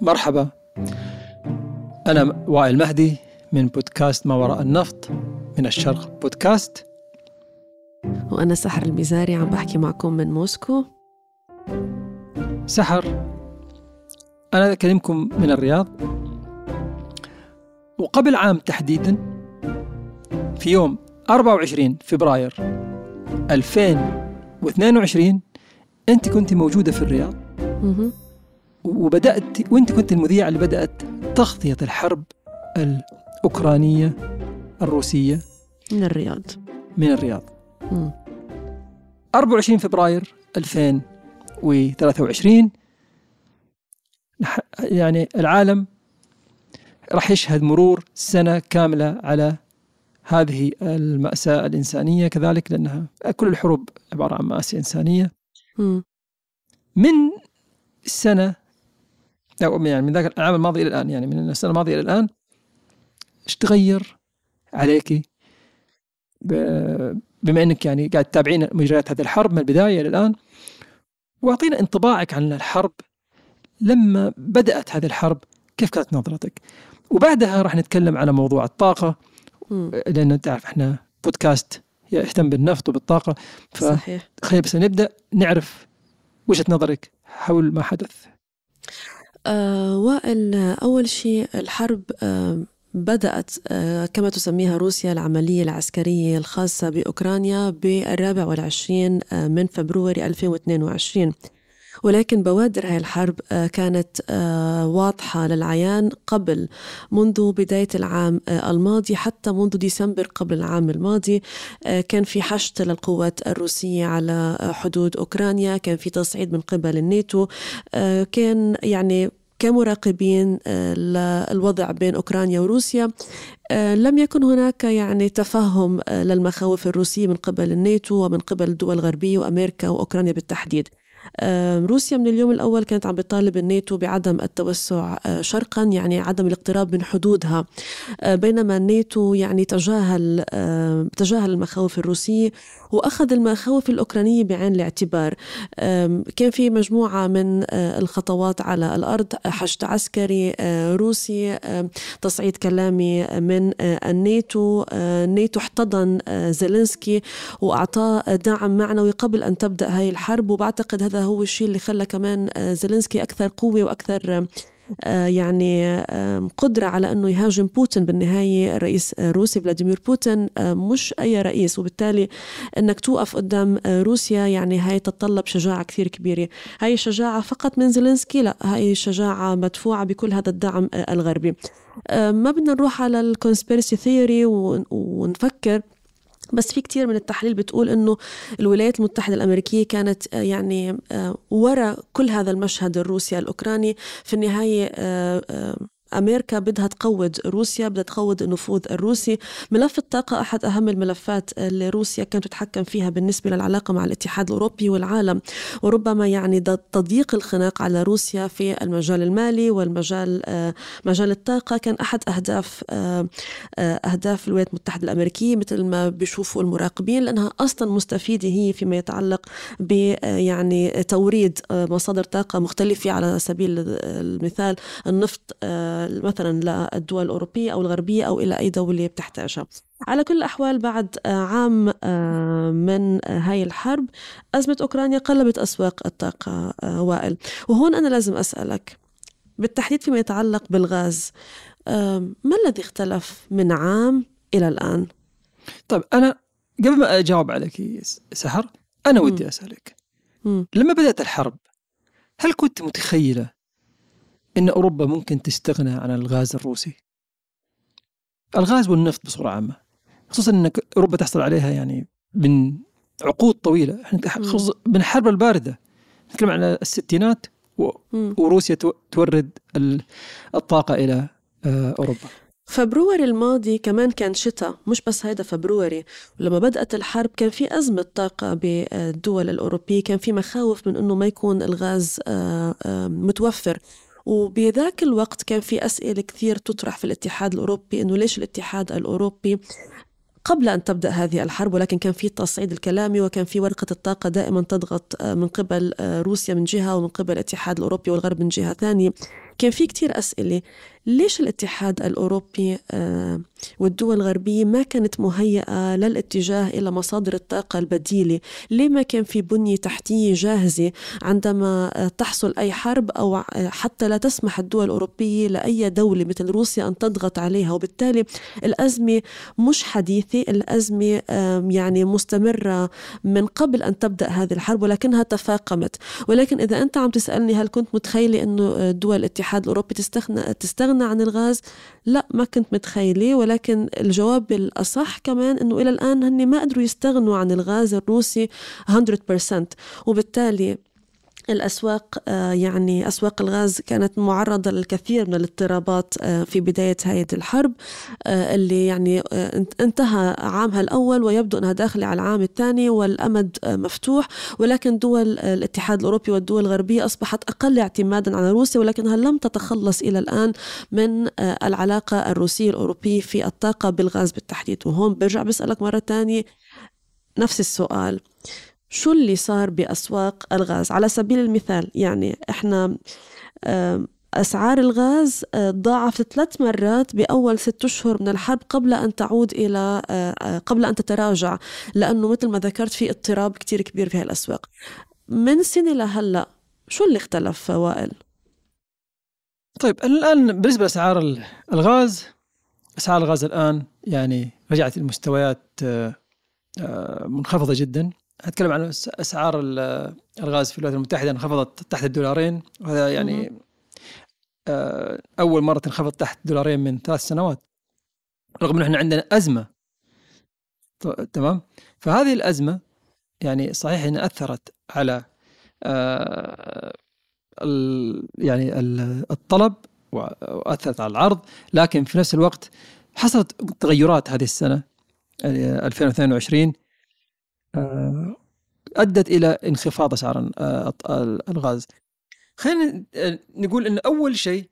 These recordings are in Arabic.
مرحبا. أنا وائل مهدي من بودكاست ما وراء النفط من الشرق بودكاست. وأنا سحر المزاري عم بحكي معكم من موسكو. سحر أنا أكلمكم من الرياض. وقبل عام تحديدا في يوم 24 فبراير 2022 أنت كنت موجودة في الرياض. وبدأت وأنت كنت المذيعة اللي بدأت تغطية الحرب الأوكرانية الروسية من الرياض من الرياض م. 24 فبراير 2023 يعني العالم راح يشهد مرور سنة كاملة على هذه المأساة الإنسانية كذلك لأنها كل الحروب عبارة عن مآسي إنسانية م. من السنة أو يعني من ذاك العام الماضي إلى الآن يعني من السنة الماضية إلى الآن إيش تغير عليك بما إنك يعني قاعد تتابعين مجريات هذه الحرب من البداية إلى الآن وأعطينا انطباعك عن الحرب لما بدأت هذه الحرب كيف كانت نظرتك؟ وبعدها راح نتكلم على موضوع الطاقة لأن تعرف إحنا بودكاست يهتم بالنفط وبالطاقة صحيح خلينا بس نبدأ نعرف وجهة نظرك حول ما حدث. آه وائل أول شيء الحرب آه بدأت آه، كما تسميها روسيا العملية العسكرية الخاصة بأوكرانيا بالرابع والعشرين من فبراير 2022 ولكن بوادر هاي الحرب آه، كانت واضحة للعيان قبل منذ بداية العام الماضي حتى منذ ديسمبر قبل العام الماضي كان في حشد للقوات الروسية على حدود أوكرانيا كان في تصعيد من قبل الناتو كان يعني كمراقبين آه، للوضع بين أوكرانيا وروسيا آه، لم يكن هناك يعني تفهم آه، للمخاوف الروسية من قبل الناتو ومن قبل الدول الغربية وأمريكا وأوكرانيا بالتحديد. روسيا من اليوم الأول كانت عم بتطالب الناتو بعدم التوسع آه، شرقا يعني عدم الاقتراب من حدودها. آه، بينما الناتو يعني تجاهل تجاهل المخاوف الروسية وأخذ المخاوف الأوكرانية بعين الاعتبار. كان في مجموعة من آه، الخطوات على الأرض حشد عسكري روسي تصعيد كلامي من الناتو. الناتو احتضن زيلينسكي وأعطاه دعم معنوي قبل أن تبدأ هاي الحرب. وبعتقد هذا هو الشيء اللي خلى كمان آه، زيلينسكي أكثر قوة وأكثر آه، يعني قدرة على أنه يهاجم بوتين بالنهاية. الرئيس الروسي فلاديمير بوتين آه، مش أي رئيس. وبالتالي أنك توقف قدام روسيا يعني هاي تتطلب شجاعة كثير كبيرة. هاي الشجاعة فقط من زيلينسكي لا هاي شجاعة مدفوعة بكل هذا الدعم الغربي. ما بدنا نروح على ال conspiracy theory ونفكر بس في كتير من التحليل بتقول إنه الولايات المتحدة الأمريكية كانت آه، يعني آه، وراء كل هذا المشهد الروسي الأوكراني في النهاية آه، أمريكا بدها تقود روسيا بدها تقود النفوذ الروسي. ملف الطاقة أحد أهم الملفات اللي روسيا كانت تتحكم فيها بالنسبة للعلاقة مع الاتحاد الأوروبي والعالم وربما يعني تضييق الخناق على روسيا في المجال المالي والمجال آه، مجال الطاقة. كان أحد أهداف آه، آه، أهداف الولايات المتحدة الأمريكية مثل ما بيشوفوا المراقبين لأنها أصلا مستفيدة هي فيما يتعلق ب يعني توريد مصادر طاقة مختلفة على سبيل المثال النفط مثلا للدول الأوروبية أو الغربية أو إلى أي دولة بتحتاجها. على كل الأحوال بعد عام آه، من هاي الحرب أزمة أوكرانيا قلبت أسواق الطاقة آه، وائل. وهون أنا لازم أسألك بالتحديد فيما يتعلق بالغاز ما الذي اختلف من عام إلى الآن؟ طيب أنا قبل ما أجاوب عليك سحر أنا ودي أسألك. لما بدأت الحرب هل كنت متخيلة إن أوروبا ممكن تستغنى عن الغاز الروسي. الغاز والنفط بصورة عامة. خصوصا ان أوروبا تحصل عليها يعني من عقود طويلة. إحنا من الحرب الباردة. نتكلم عن الستينات وروسيا تورد الطاقة إلى آه، أوروبا. فبروري الماضي كمان كان شتاء مش بس هيدا فبروري. ولما بدأت الحرب كان في أزمة طاقة بالدول الأوروبية كان في مخاوف من أنه ما يكون الغاز آه، آه، متوفر. وبذاك الوقت كان في أسئلة كثير تطرح في الاتحاد الأوروبي إنه ليش الاتحاد الأوروبي قبل أن تبدأ هذه الحرب ولكن كان في التصعيد الكلامي وكان في ورقة الطاقة دائما تضغط آه، من قبل آه، روسيا من جهة ومن قبل الاتحاد الأوروبي والغرب من جهة ثانية. كان في كتير أسئلة. ليش الاتحاد الأوروبي آه، والدول الغربية ما كانت مهيئة للاتجاه إلى مصادر الطاقة البديلة؟ ليه ما كان في بنية تحتية جاهزة عندما آه، تحصل أي حرب أو آه، حتى لا تسمح الدول الأوروبية لأي دولة مثل روسيا أن تضغط عليها؟ وبالتالي الأزمة مش حديثة الأزمة يعني مستمرة من قبل أن تبدأ هذه الحرب ولكنها تفاقمت. ولكن إذا أنت عم تسألني هل كنت متخيلة أنه دول الاتحاد الأوروبي تستغنى, تستغنى عن الغاز لا ما كنت متخيلة ولكن الجواب الأصح كمان أنه إلى الآن هن ما قدروا يستغنوا عن الغاز الروسي 100% وبالتالي الأسواق آه، يعني أسواق الغاز كانت معرضة للكثير من الاضطرابات آه، في بداية هذه الحرب آه، اللي يعني انتهى عامها الأول ويبدو أنها داخلة على العام الثاني والأمد مفتوح ولكن دول الاتحاد الأوروبي والدول الغربية أصبحت أقل اعتمادا على روسيا ولكنها لم تتخلص إلى الآن من العلاقة الروسية الأوروبية في الطاقة بالغاز بالتحديد. وهون برجع بسألك مرة ثانية نفس السؤال. شو اللي صار بأسواق الغاز؟ على سبيل المثال يعني إحنا أسعار الغاز آه، ضاعفت ثلاث مرات بأول ست أشهر من الحرب قبل أن تعود إلى آه، آه، قبل أن تتراجع لأنه مثل ما ذكرت في اضطراب كتير كبير في هالأسواق من سنة لهلأ شو اللي اختلف وائل؟ طيب الآن بالنسبة لأسعار الغاز أسعار الغاز الآن يعني رجعت المستويات منخفضة جدا. أتكلم عن أسعار الغاز في الولايات المتحدة انخفضت تحت الدولارين. وهذا يعني آه، أول مرة تنخفض تحت دولارين من ثلاث سنوات رغم انه إحنا عندنا أزمة. تمام؟ فهذه الأزمة يعني صحيح إنها أثرت على آه، يعني الطلب وأثرت على العرض. لكن في نفس الوقت حصلت تغيرات هذه السنة 2022 آه، أدت إلى انخفاض أسعار آه، الغاز. خلينا نقول إن أول شيء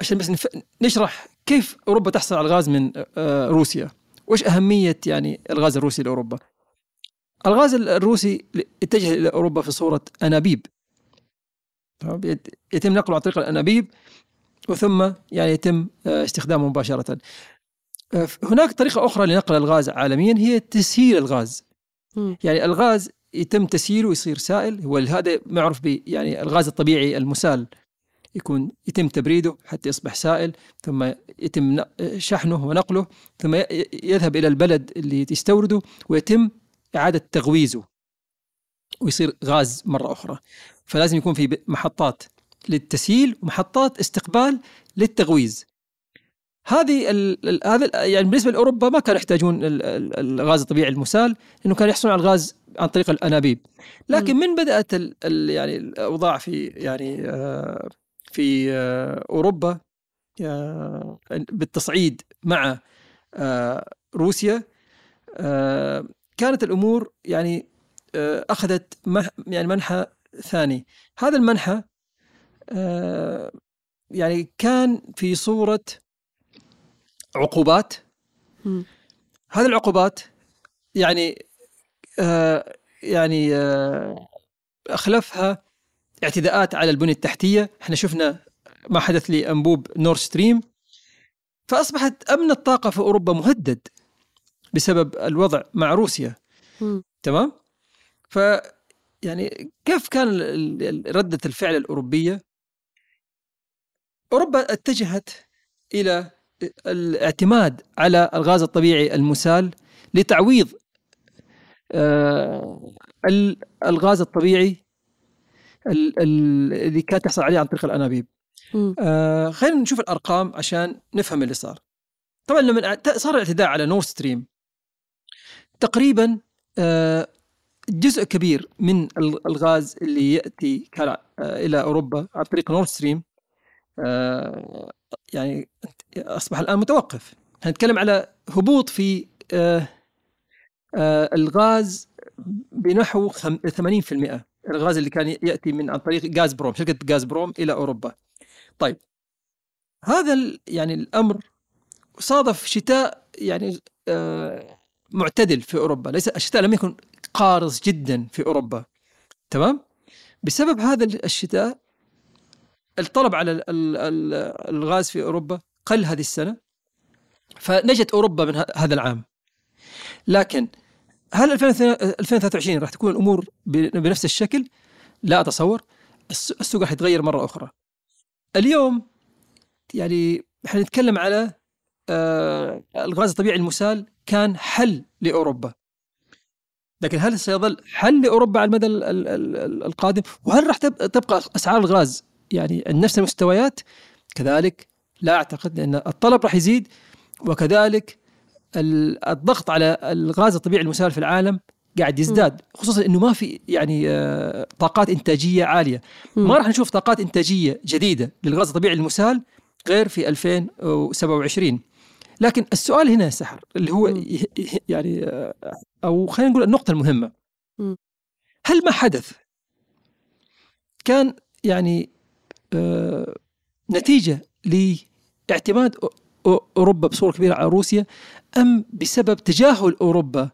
عشان بس نشرح كيف أوروبا تحصل على الغاز من آه، روسيا. وايش أهمية يعني الغاز الروسي لأوروبا؟ الغاز الروسي اتجه إلى أوروبا في صورة أنابيب. يتم نقله عن طريق الأنابيب وثم يعني يتم استخدامه مباشرة. هناك طريقة أخرى لنقل الغاز عالميا هي تسهيل الغاز. يعني الغاز يتم تسييله ويصير سائل هو هذا معروف ب يعني الغاز الطبيعي المسال يكون يتم تبريده حتى يصبح سائل ثم يتم شحنه ونقله ثم يذهب إلى البلد اللي يستورده ويتم إعادة تغويزه ويصير غاز مرة أخرى. فلازم يكون في محطات للتسييل ومحطات استقبال للتغويز. هذه هذا يعني بالنسبة لأوروبا ما كانوا يحتاجون الغاز الطبيعي المسال لأنه كانوا يحصلون على الغاز عن طريق الأنابيب. لكن من بدأت ال ال يعني الأوضاع في يعني آه، في آه، أوروبا آه، بالتصعيد مع روسيا كانت الأمور يعني أخذت يعني منحى ثاني. هذا المنحى يعني كان في صورة عقوبات؟ هذه العقوبات يعني آه يعني آه أخلفها اعتداءات على البنية التحتية. إحنا شفنا ما حدث لأنبوب نور ستريم. فأصبحت أمن الطاقة في أوروبا مهدد بسبب الوضع مع روسيا. م. تمام؟ ف يعني كيف كان ردة الفعل الأوروبية؟ أوروبا اتجهت إلى الاعتماد على الغاز الطبيعي المسال لتعويض آه، الغاز الطبيعي اللي كانت تحصل عليه عن طريق الأنابيب. آه خلينا نشوف الأرقام عشان نفهم اللي صار. طبعا لما صار الاعتداء على نور ستريم تقريبا آه جزء كبير من الغاز اللي يأتي إلى أوروبا عن طريق نورد ستريم يعني أصبح الآن متوقف. نتكلم على هبوط في آه آه الغاز بنحو 80% الغاز اللي كان يأتي من عن طريق غازبروم شركة غازبروم إلى أوروبا. طيب هذا يعني الأمر صادف شتاء يعني آه معتدل في أوروبا. ليس الشتاء لم يكن قارص جدا في أوروبا. تمام؟ بسبب هذا الشتاء الطلب على الغاز في أوروبا قل هذه السنة فنجت أوروبا من هذا العام لكن هل 2023 راح تكون الأمور بنفس الشكل؟ لا أتصور السوق راح يتغير مرة أخرى. اليوم يعني إحنا نتكلم على آه الغاز الطبيعي المسال كان حل لأوروبا. لكن هل سيظل حل لأوروبا على المدى القادم؟ وهل راح تبقى أسعار الغاز يعني نفس المستويات؟ كذلك لا أعتقد لأن الطلب راح يزيد وكذلك الضغط على الغاز الطبيعي المسال في العالم قاعد يزداد خصوصا إنه ما في يعني آه، طاقات إنتاجية عالية. ما راح نشوف طاقات إنتاجية جديدة للغاز الطبيعي المسال غير في 2027 لكن السؤال هنا سحر اللي هو يعني آه، أو خلينا نقول النقطة المهمة. هل ما حدث كان يعني نتيجة لاعتماد أوروبا بصورة كبيرة على روسيا أم بسبب تجاهل أوروبا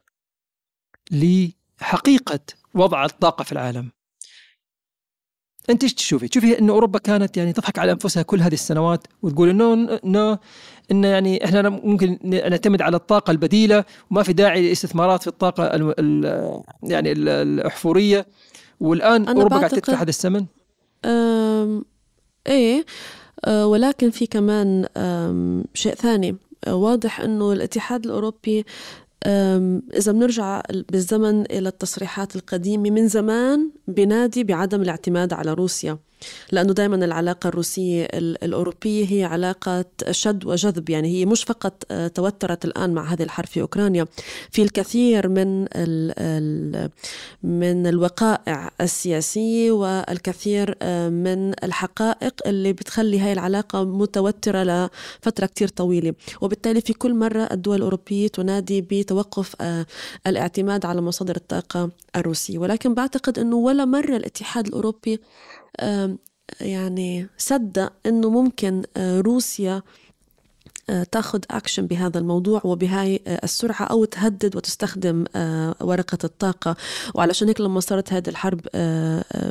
لحقيقة وضع الطاقة في العالم؟ أنت إيش تشوفي؟ تشوفي إن أوروبا كانت يعني تضحك على أنفسها كل هذه السنوات وتقول انه انه انه يعني إحنا ممكن نعتمد على الطاقة البديلة وما في داعي لاستثمارات في الطاقة ال ال يعني الأحفورية والآن أوروبا قاعدة تدفع هذا الثمن؟ إيه أه ولكن في كمان شيء ثاني. أه واضح إنه الاتحاد الأوروبي إذا بنرجع بالزمن إلى التصريحات القديمة من زمان بنادي بعدم الاعتماد على روسيا. لأنه دائما العلاقة الروسية الأوروبية هي علاقة شد وجذب يعني هي مش فقط آه، توترت الآن مع هذه الحرب في أوكرانيا. في الكثير من ال من الوقائع السياسية والكثير آه، من الحقائق اللي بتخلي هاي العلاقة متوترة لفترة كتير طويلة. وبالتالي في كل مرة الدول الأوروبية تنادي بتوقف آه، الاعتماد على مصادر الطاقة الروسية. ولكن بعتقد أنه ولا مرة الاتحاد الأوروبي يعني صدق إنه ممكن روسيا تاخذ اكشن بهذا الموضوع وبهاي السرعة أو تهدد وتستخدم ورقة الطاقة. وعلشان هيك لما صارت هذه الحرب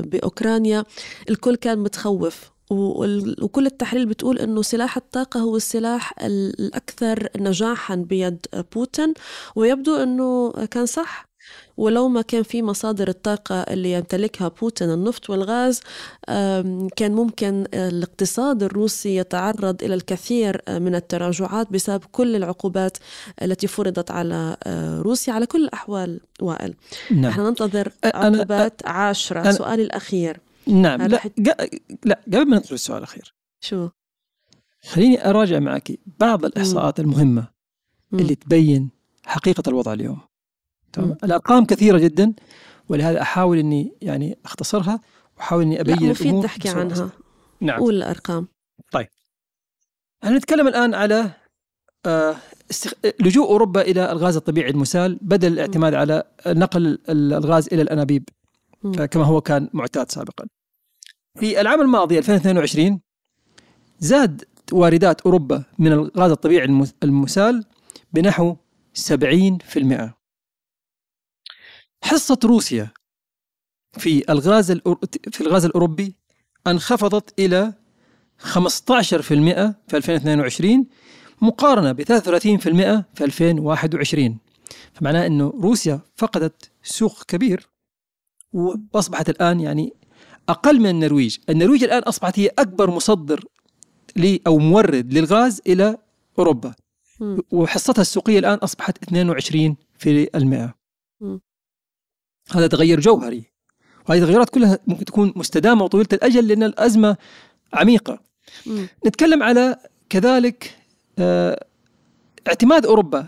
بأوكرانيا الكل كان متخوف. وكل التحليل بتقول إنه سلاح الطاقة هو السلاح الأكثر نجاحا بيد بوتين. ويبدو إنه كان صح. ولو ما كان في مصادر الطاقة اللي يمتلكها بوتين النفط والغاز كان ممكن الاقتصاد الروسي يتعرض إلى الكثير من التراجعات بسبب كل العقوبات التي فرضت على آه، روسيا على كل الأحوال. وائل نعم. نحن ننتظر عقوبات أنا عاشرة. أنا سؤالي الأخير. نعم لا, حت... لا قبل ما ندخل السؤال الأخير. شو؟ خليني أراجع معك بعض الإحصاءات المهمة اللي تبين حقيقة الوضع اليوم. تمام. الأرقام كثيرة جدا ولهذا أحاول إني يعني أختصرها وأحاول إني أبين مفيد تحكي عنها. نعم. قول الأرقام. طيب. إحنا نتكلم الآن على آه استخ... لجوء أوروبا إلى الغاز الطبيعي المسال بدل الاعتماد على نقل الغاز إلى الأنابيب م. كما هو كان معتاد سابقا. في العام الماضي 2022 زاد واردات أوروبا من الغاز الطبيعي المسال بنحو 70% حصة روسيا في الغاز في الغاز الأوروبي انخفضت إلى 15% في 2022 مقارنة ب 33% في 2021 فمعناه أنه روسيا فقدت سوق كبير وأصبحت الآن يعني أقل من النرويج. النرويج الآن أصبحت هي أكبر مصدر لي أو مورد للغاز إلى أوروبا. وحصتها السوقية الآن أصبحت 22 في المئة. هذا تغير جوهري. وهذه التغيرات كلها ممكن تكون مستدامة وطويلة الأجل لأن الأزمة عميقة. م. نتكلم على كذلك آه اعتماد أوروبا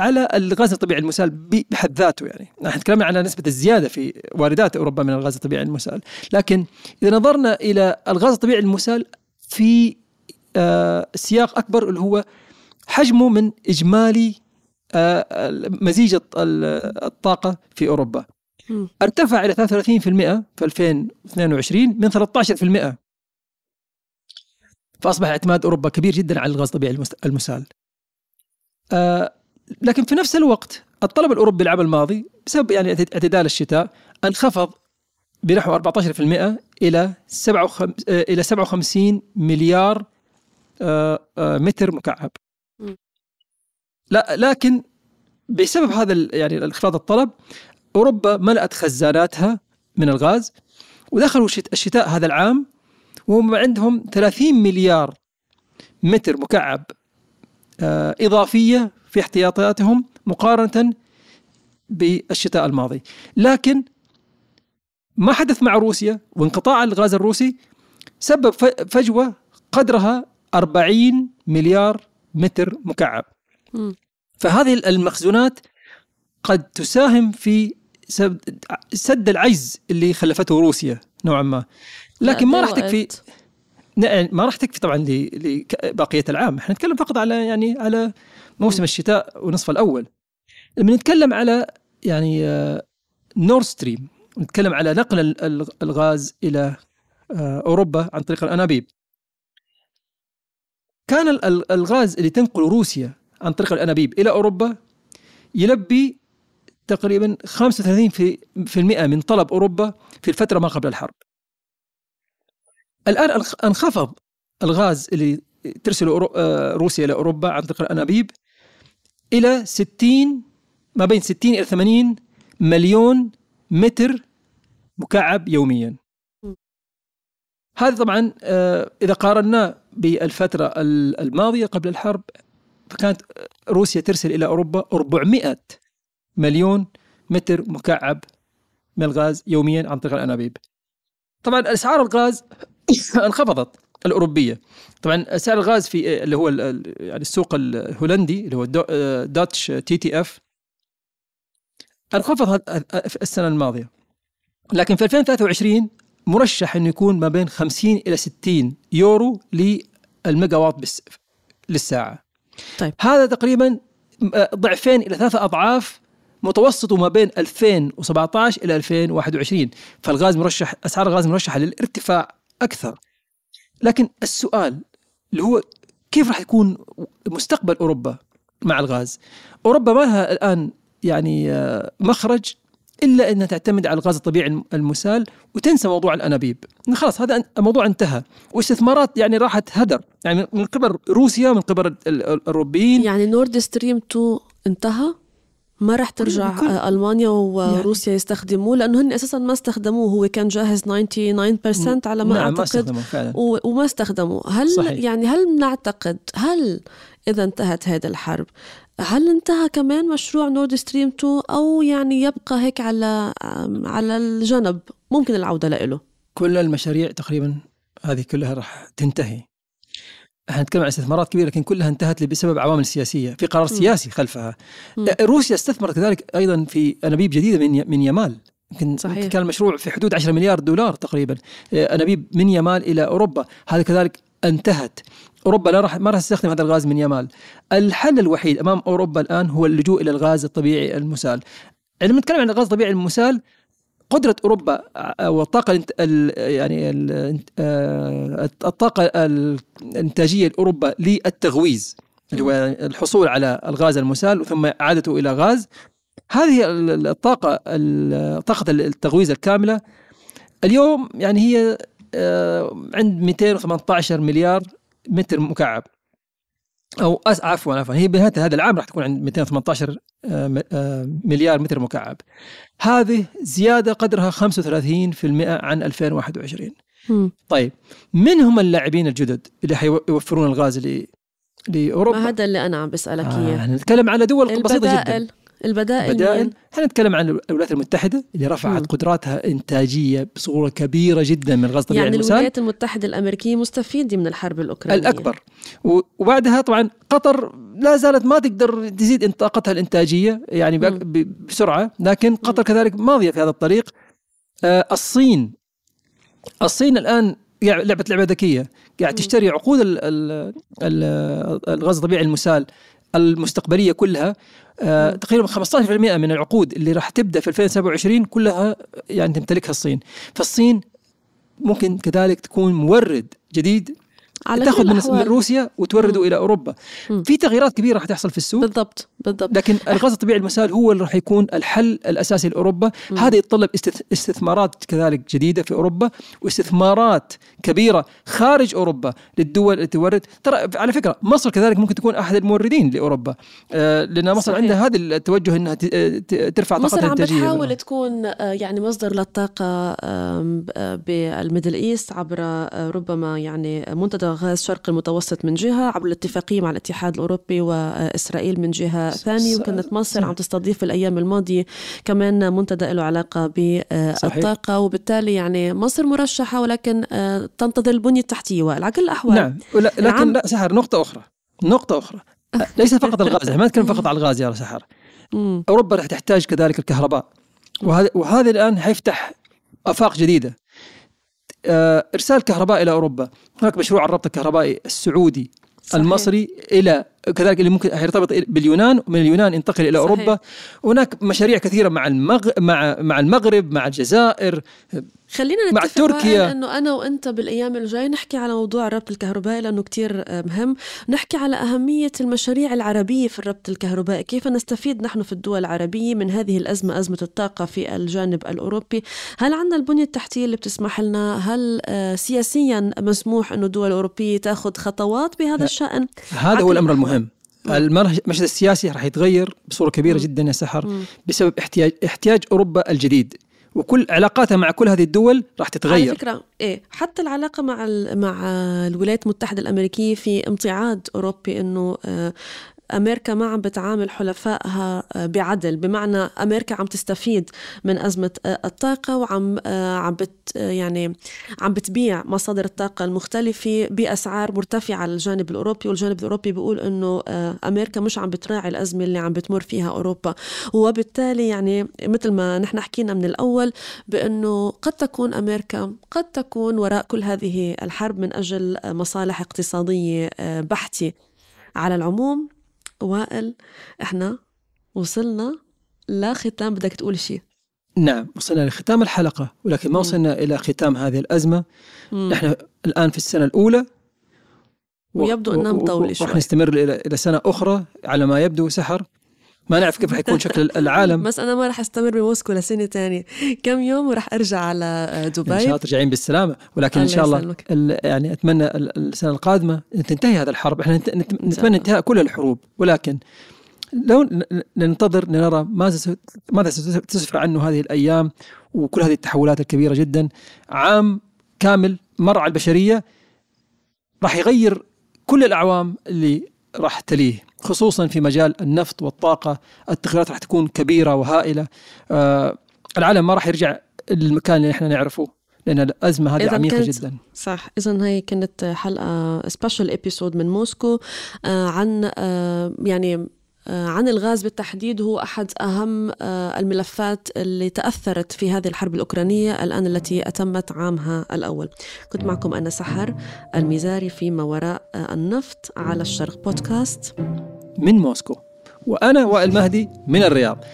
على الغاز الطبيعي المسال بحد ذاته يعني. نحن نتكلم على نسبة الزيادة في واردات أوروبا من الغاز الطبيعي المسال. لكن إذا نظرنا إلى الغاز الطبيعي المسال في آه سياق أكبر اللي هو حجمه من إجمالي آه مزيج الطاقة في أوروبا. ارتفع إلى 33% في 2022 من 13% فأصبح اعتماد أوروبا كبير جدا على الغاز الطبيعي المسال. آه لكن في نفس الوقت الطلب الأوروبي العام الماضي بسبب يعني اعتدال الشتاء انخفض بنحو 14% إلى 57 إلى 57 مليار آه، آه، متر مكعب. لا لكن بسبب هذا يعني انخفاض الطلب أوروبا ملأت خزاناتها من الغاز ودخلوا الشتاء هذا العام وهم عندهم 30 مليار متر مكعب آه، إضافية في احتياطاتهم مقارنة بالشتاء الماضي. لكن ما حدث مع روسيا وانقطاع الغاز الروسي سبب فجوة قدرها 40 مليار متر مكعب. فهذه المخزونات قد تساهم في سد العجز اللي خلفته روسيا نوعا ما. لكن ما راح تكفي ما راح تكفي طبعا لبقيه العام. إحنا نتكلم فقط على يعني على موسم الشتاء ونصف الأول. لما نتكلم على يعني نورد آه، ستريم نتكلم على نقل الغاز إلى آه، أوروبا عن طريق الأنابيب. كان الغاز اللي تنقله روسيا عن طريق الأنابيب إلى أوروبا يلبي تقريبا 35% من طلب أوروبا في الفترة ما قبل الحرب. الآن أنخفض الغاز اللي ترسله آه، روسيا إلى أوروبا عن طريق الأنابيب إلى 60 ما بين 60 إلى 80 مليون متر مكعب يوميا. هذا طبعا آه، إذا قارناه بالفترة الماضية قبل الحرب فكانت روسيا ترسل إلى أوروبا 400 مليون متر مكعب من الغاز يوميا عن طريق الأنابيب. طبعا أسعار الغاز انخفضت الأوروبية. طبعا سعر الغاز في اللي هو يعني السوق الهولندي اللي هو Dutch TTF انخفض السنة الماضية. لكن في 2023 مرشح إنه يكون ما بين 50 إلى 60 يورو للميجا واط للساعة. طيب هذا تقريبا ضعفين إلى ثلاثة أضعاف متوسطه ما بين 2017 إلى 2021 فالغاز مرشح أسعار الغاز مرشحة للارتفاع أكثر. لكن السؤال اللي هو كيف راح يكون مستقبل أوروبا مع الغاز؟ أوروبا ما لها الآن يعني آه، مخرج إلا إنها تعتمد على الغاز الطبيعي المسال وتنسى موضوع الأنابيب. خلاص هذا الموضوع انتهى. واستثمارات يعني راحت هدر. يعني من قبل روسيا من قبل الأوروبيين. يعني نورد ستريم 2 انتهى؟ ما راح ترجع كل ألمانيا وروسيا يعني. يستخدموه لأنه هن أساسا ما استخدموه هو كان جاهز 99% على ما نعم أعتقد ما فعلا. وما استخدموه. هل صحيح. يعني هل بنعتقد هل إذا انتهت هذه الحرب هل انتهى كمان مشروع نورد ستريم 2 أو يعني يبقى هيك على على الجنب؟ ممكن العودة له كل المشاريع تقريبا هذه كلها راح تنتهي. إحنا نتكلم عن استثمارات كبيرة لكن كلها انتهت بسبب عوامل سياسية، في قرار سياسي خلفها. روسيا استثمرت كذلك أيضا في أنابيب جديدة من من يمال يمكن صحيح. كان المشروع في حدود 10 مليار دولار تقريبا أنابيب من يمال إلى أوروبا، هذا كذلك انتهت. أوروبا لا راح ما راح تستخدم هذا الغاز من يمال. الحل الوحيد أمام أوروبا الآن هو اللجوء إلى الغاز الطبيعي المسال. لما نتكلم عن الغاز الطبيعي المسال قدرة أوروبا والطاقة يعني آه، الطاقة الإنتاجية لأوروبا للتغويز اللي هو الحصول على الغاز المسال ثم إعادته إلى غاز. هذه الطاقة طاقة التغويز الكاملة. اليوم يعني هي آه، عند 218 مليار متر مكعب. أو عفوا عفوا. هي بنهايه هذا العام راح تكون عند 218 آه، آه، مليار متر مكعب. هذه زيادة قدرها 35% عن 2021 م. طيب من هم اللاعبين الجدد اللي حيوفرون الغاز لأوروبا؟ ما هذا اللي أنا عم بسألك إياه. آه نتكلم على دول بسيطه جدا. البدائل. البدائل. إحنا نتكلم عن الولايات المتحدة اللي رفعت مم. قدراتها إنتاجية بصورة كبيرة جدا من الطبيعي يعني الولايات المتحدة الأمريكية مستفيده من الحرب الأوكرانية. الأكبر. وبعدها طبعا قطر لا زالت ما تقدر تزيد طاقتها الإنتاجية يعني بسرعة لكن قطر كذلك ماضية في هذا الطريق. آه الصين. الصين الآن لعبة لعبة ذكية قاعد تشتري عقود الغاز الطبيعي المسال المستقبلية كلها آه تقريبا 15% من العقود اللي راح تبدأ في 2027 كلها يعني تمتلكها الصين. فالصين ممكن كذلك تكون مورد جديد على تاخذ من الأحوال. روسيا وتورده إلى أوروبا. مم. في تغييرات كبيرة راح تحصل في السوق. بالضبط بالضبط. لكن الغاز الطبيعي المسال هو اللي راح يكون الحل الأساسي لأوروبا. هذا يتطلب استث- استثمارات كذلك جديدة في أوروبا واستثمارات كبيرة خارج أوروبا للدول اللي تورد. ترى على فكرة مصر كذلك ممكن تكون أحد الموردين لأوروبا. آه، لأن مصر صحيح. عندها هذا التوجه إنها ت- ترفع مصر طاقتها عم الإنتاجية بتحاول تكون آه، يعني مصدر للطاقة آم، آه، بالميدل إيست عبر آه، ربما يعني منتدى غاز شرق المتوسط من جهة عبر الاتفاقية مع الاتحاد الأوروبي وإسرائيل من جهة ثانية. وكانت مصر عم تستضيف الأيام الماضية كمان منتدى له علاقة صحيح. بالطاقة. وبالتالي يعني مصر مرشحة ولكن آه، تنتظر البنية التحتية وعلى كل الأحوال. نعم. ولا- لكن نعم. لا سحر نقطة أخرى. نقطة أخرى. ليس فقط الغاز ما نتكلم فقط على الغاز يا سحر. مم. أوروبا راح تحتاج كذلك الكهرباء. وهذا وهذا الآن حيفتح آفاق جديدة. آه، إرسال كهرباء إلى أوروبا هناك مشروع الربط الكهربائي السعودي صحيح. المصري إلى كذلك اللي ممكن يرتبط باليونان ومن اليونان ينتقل إلى صحيح. أوروبا هناك مشاريع كثيرة مع المغ... مع مع المغرب مع الجزائر خلينا مع نتفق تركيا. وائل إنه أنا وأنت بالأيام الجاي نحكي على موضوع الربط الكهربائي لأنه كتير آه، مهم. نحكي على أهمية المشاريع العربية في الربط الكهربائي كيف نستفيد نحن في الدول العربية من هذه الأزمة أزمة الطاقة في الجانب الأوروبي؟ هل عندنا البنية التحتية اللي بتسمح لنا؟ هل آه، سياسيا مسموح إنه الدول الأوروبية تأخذ خطوات بهذا الشأن؟ هذا هو الأمر المهم. المشهد السياسي راح يتغير بصورة كبيرة جدا يا سحر بسبب احتياج احتياج أوروبا الجديد. وكل علاقاتها مع كل هذه الدول راح على تتغير فكرة إيه حتى العلاقة مع مع الولايات المتحدة الأمريكية في امتعاد أوروبي إنه أمريكا ما عم بتعامل حلفائها آه، بعدل بمعنى أمريكا عم تستفيد من أزمة آه، الطاقة وعم آه، عم بت يعني عم بتبيع مصادر الطاقة المختلفة بأسعار مرتفعة على الجانب الأوروبي والجانب الأوروبي بيقول إنه آه، أمريكا مش عم بتراعي الأزمة اللي عم بتمر فيها أوروبا. وبالتالي يعني مثل ما نحن حكينا من الأول بأنه قد تكون أمريكا قد تكون وراء كل هذه الحرب من أجل مصالح اقتصادية آه، بحتة. على العموم وائل إحنا وصلنا لختام بدك تقول شيء نعم وصلنا لختام الحلقة ولكن ما وصلنا إلى ختام هذه الأزمة. نحن الآن في السنة الأولى و- ويبدو أنها مطولة شوي. نستمر إلى سنة أخرى على ما يبدو سحر. ما نعرف كيف راح يكون شكل العالم. بس أنا ما رح أستمر بموسكو لسنة تانية. كم يوم ورح أرجع على آه، إن شاء دبي الله ترجعين بالسلامة. ولكن إن شاء الله يعني أتمنى ال- السنة القادمة تنتهي هذه الحرب. إحنا. نتمنى انتهاء كل الحروب. ولكن لو ننتظر لنرى ماذا ماذا ستسفر عنه هذه الأيام وكل هذه التحولات الكبيرة جدا. عام كامل مر على البشرية راح يغير كل الأعوام اللي راح تليه خصوصا في مجال النفط والطاقة. التغيرات راح تكون كبيرة وهائلة. آه العالم ما راح يرجع للمكان اللي إحنا نعرفه لأن الأزمة هذه كانت- جدا. صح. إذا هي كانت حلقة special episode من موسكو آه، عن آه، يعني عن الغاز بالتحديد هو أحد أهم آه، الملفات اللي تأثرت في هذه الحرب الأوكرانية الآن التي أتمت عامها الأول. كنت معكم أنا سحر المزاري في ما وراء آه، النفط على الشرق بودكاست. من موسكو. وأنا وائل مهدي من الرياض.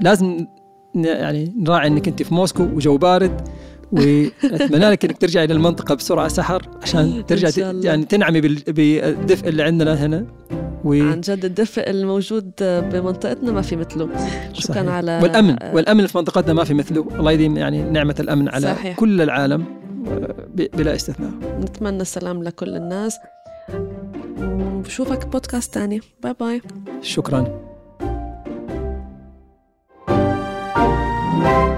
لازم يعني نراعي إنك أنت في موسكو وجو بارد ونتمنى لك إنك ترجعي إلى المنطقة بسرعة سحر عشان ترجع. يعني تنعمي بال- بالدفء اللي عندنا هنا. و... عن جد الدفء الموجود بمنطقتنا ما في مثله. شكرا صحيح. على والأمن آه، والأمن في منطقتنا ما في مثله. الله يديم يعني نعمة الأمن على صحيح. كل العالم آه، بلا استثناء. نتمنى السلام لكل الناس. وبشوفك بودكاست تاني. باي باي شكرا. thank you